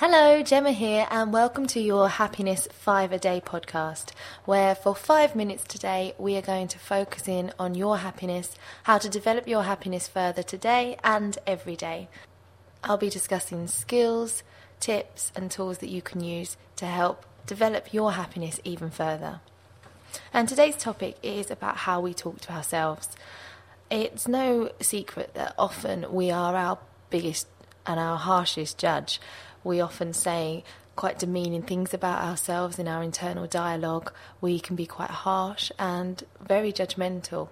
Hello, Gemma here, and welcome to your Happiness 5 a Day podcast, where for five minutes today we are going to focus in on your happiness, how to develop your happiness further today and every day. I'll be discussing skills, tips, and tools that you can use to help develop your happiness even further. And today's topic is about how we talk to ourselves. It's no secret that often we are our biggest and our harshest judge we often say quite demeaning things about ourselves in our internal dialogue. We can be quite harsh and very judgmental.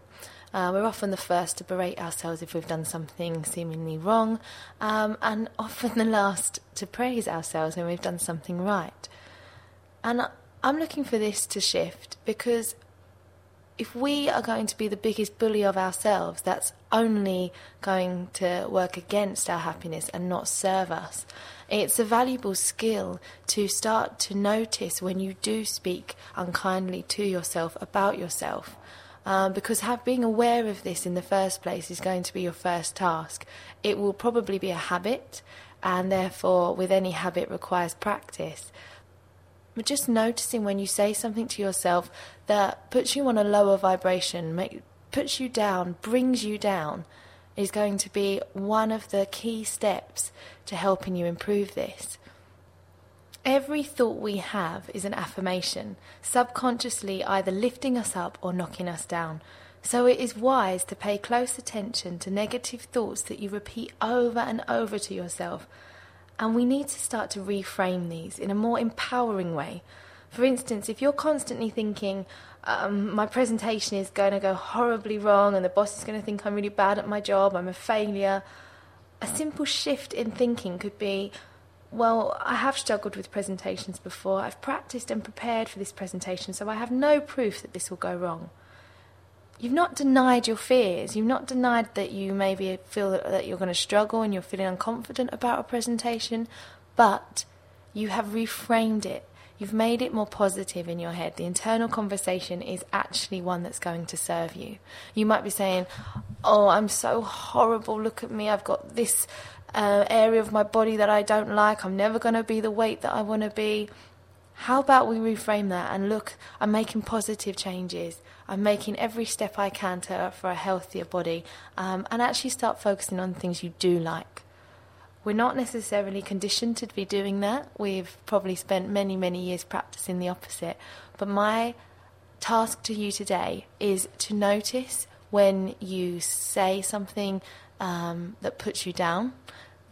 Uh, we're often the first to berate ourselves if we've done something seemingly wrong, um, and often the last to praise ourselves when we've done something right. And I'm looking for this to shift because if we are going to be the biggest bully of ourselves, that's only going to work against our happiness and not serve us. It's a valuable skill to start to notice when you do speak unkindly to yourself about yourself. Um, because have, being aware of this in the first place is going to be your first task. It will probably be a habit, and therefore, with any habit, requires practice. But just noticing when you say something to yourself that puts you on a lower vibration, make, puts you down, brings you down, is going to be one of the key steps to helping you improve this. Every thought we have is an affirmation, subconsciously either lifting us up or knocking us down. So it is wise to pay close attention to negative thoughts that you repeat over and over to yourself. And we need to start to reframe these in a more empowering way. For instance, if you're constantly thinking, um, my presentation is going to go horribly wrong and the boss is going to think I'm really bad at my job, I'm a failure. A simple shift in thinking could be well, I have struggled with presentations before. I've practiced and prepared for this presentation, so I have no proof that this will go wrong. You've not denied your fears. You've not denied that you maybe feel that you're going to struggle and you're feeling unconfident about a presentation, but you have reframed it You've made it more positive in your head. The internal conversation is actually one that's going to serve you. You might be saying, Oh, I'm so horrible. Look at me. I've got this uh, area of my body that I don't like. I'm never going to be the weight that I want to be. How about we reframe that and look, I'm making positive changes. I'm making every step I can to, for a healthier body um, and actually start focusing on things you do like. We're not necessarily conditioned to be doing that. We've probably spent many, many years practicing the opposite. But my task to you today is to notice when you say something um, that puts you down,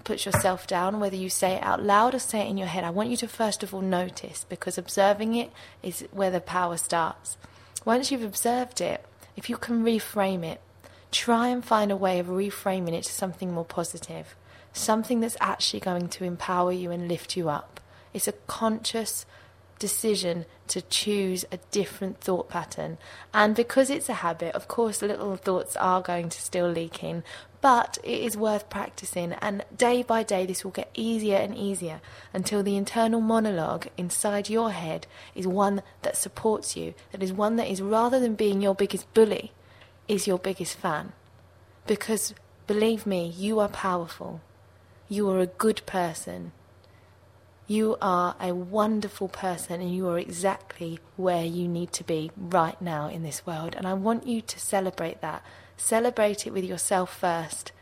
puts yourself down, whether you say it out loud or say it in your head. I want you to first of all notice because observing it is where the power starts. Once you've observed it, if you can reframe it, try and find a way of reframing it to something more positive something that's actually going to empower you and lift you up. It's a conscious decision to choose a different thought pattern. And because it's a habit, of course, little thoughts are going to still leak in, but it is worth practicing. And day by day, this will get easier and easier until the internal monologue inside your head is one that supports you, that is one that is rather than being your biggest bully, is your biggest fan. Because believe me, you are powerful. You are a good person. You are a wonderful person and you are exactly where you need to be right now in this world. And I want you to celebrate that. Celebrate it with yourself first.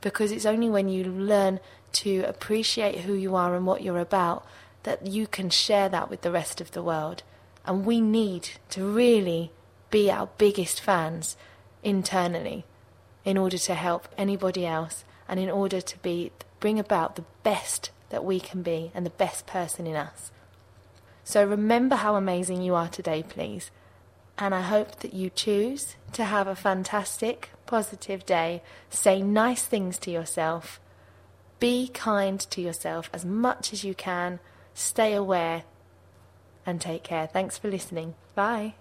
Because it's only when you learn to appreciate who you are and what you're about that you can share that with the rest of the world. And we need to really be our biggest fans internally in order to help anybody else and in order to be bring about the best that we can be and the best person in us. So remember how amazing you are today, please. And I hope that you choose to have a fantastic, positive day. Say nice things to yourself. Be kind to yourself as much as you can. Stay aware and take care. Thanks for listening. Bye.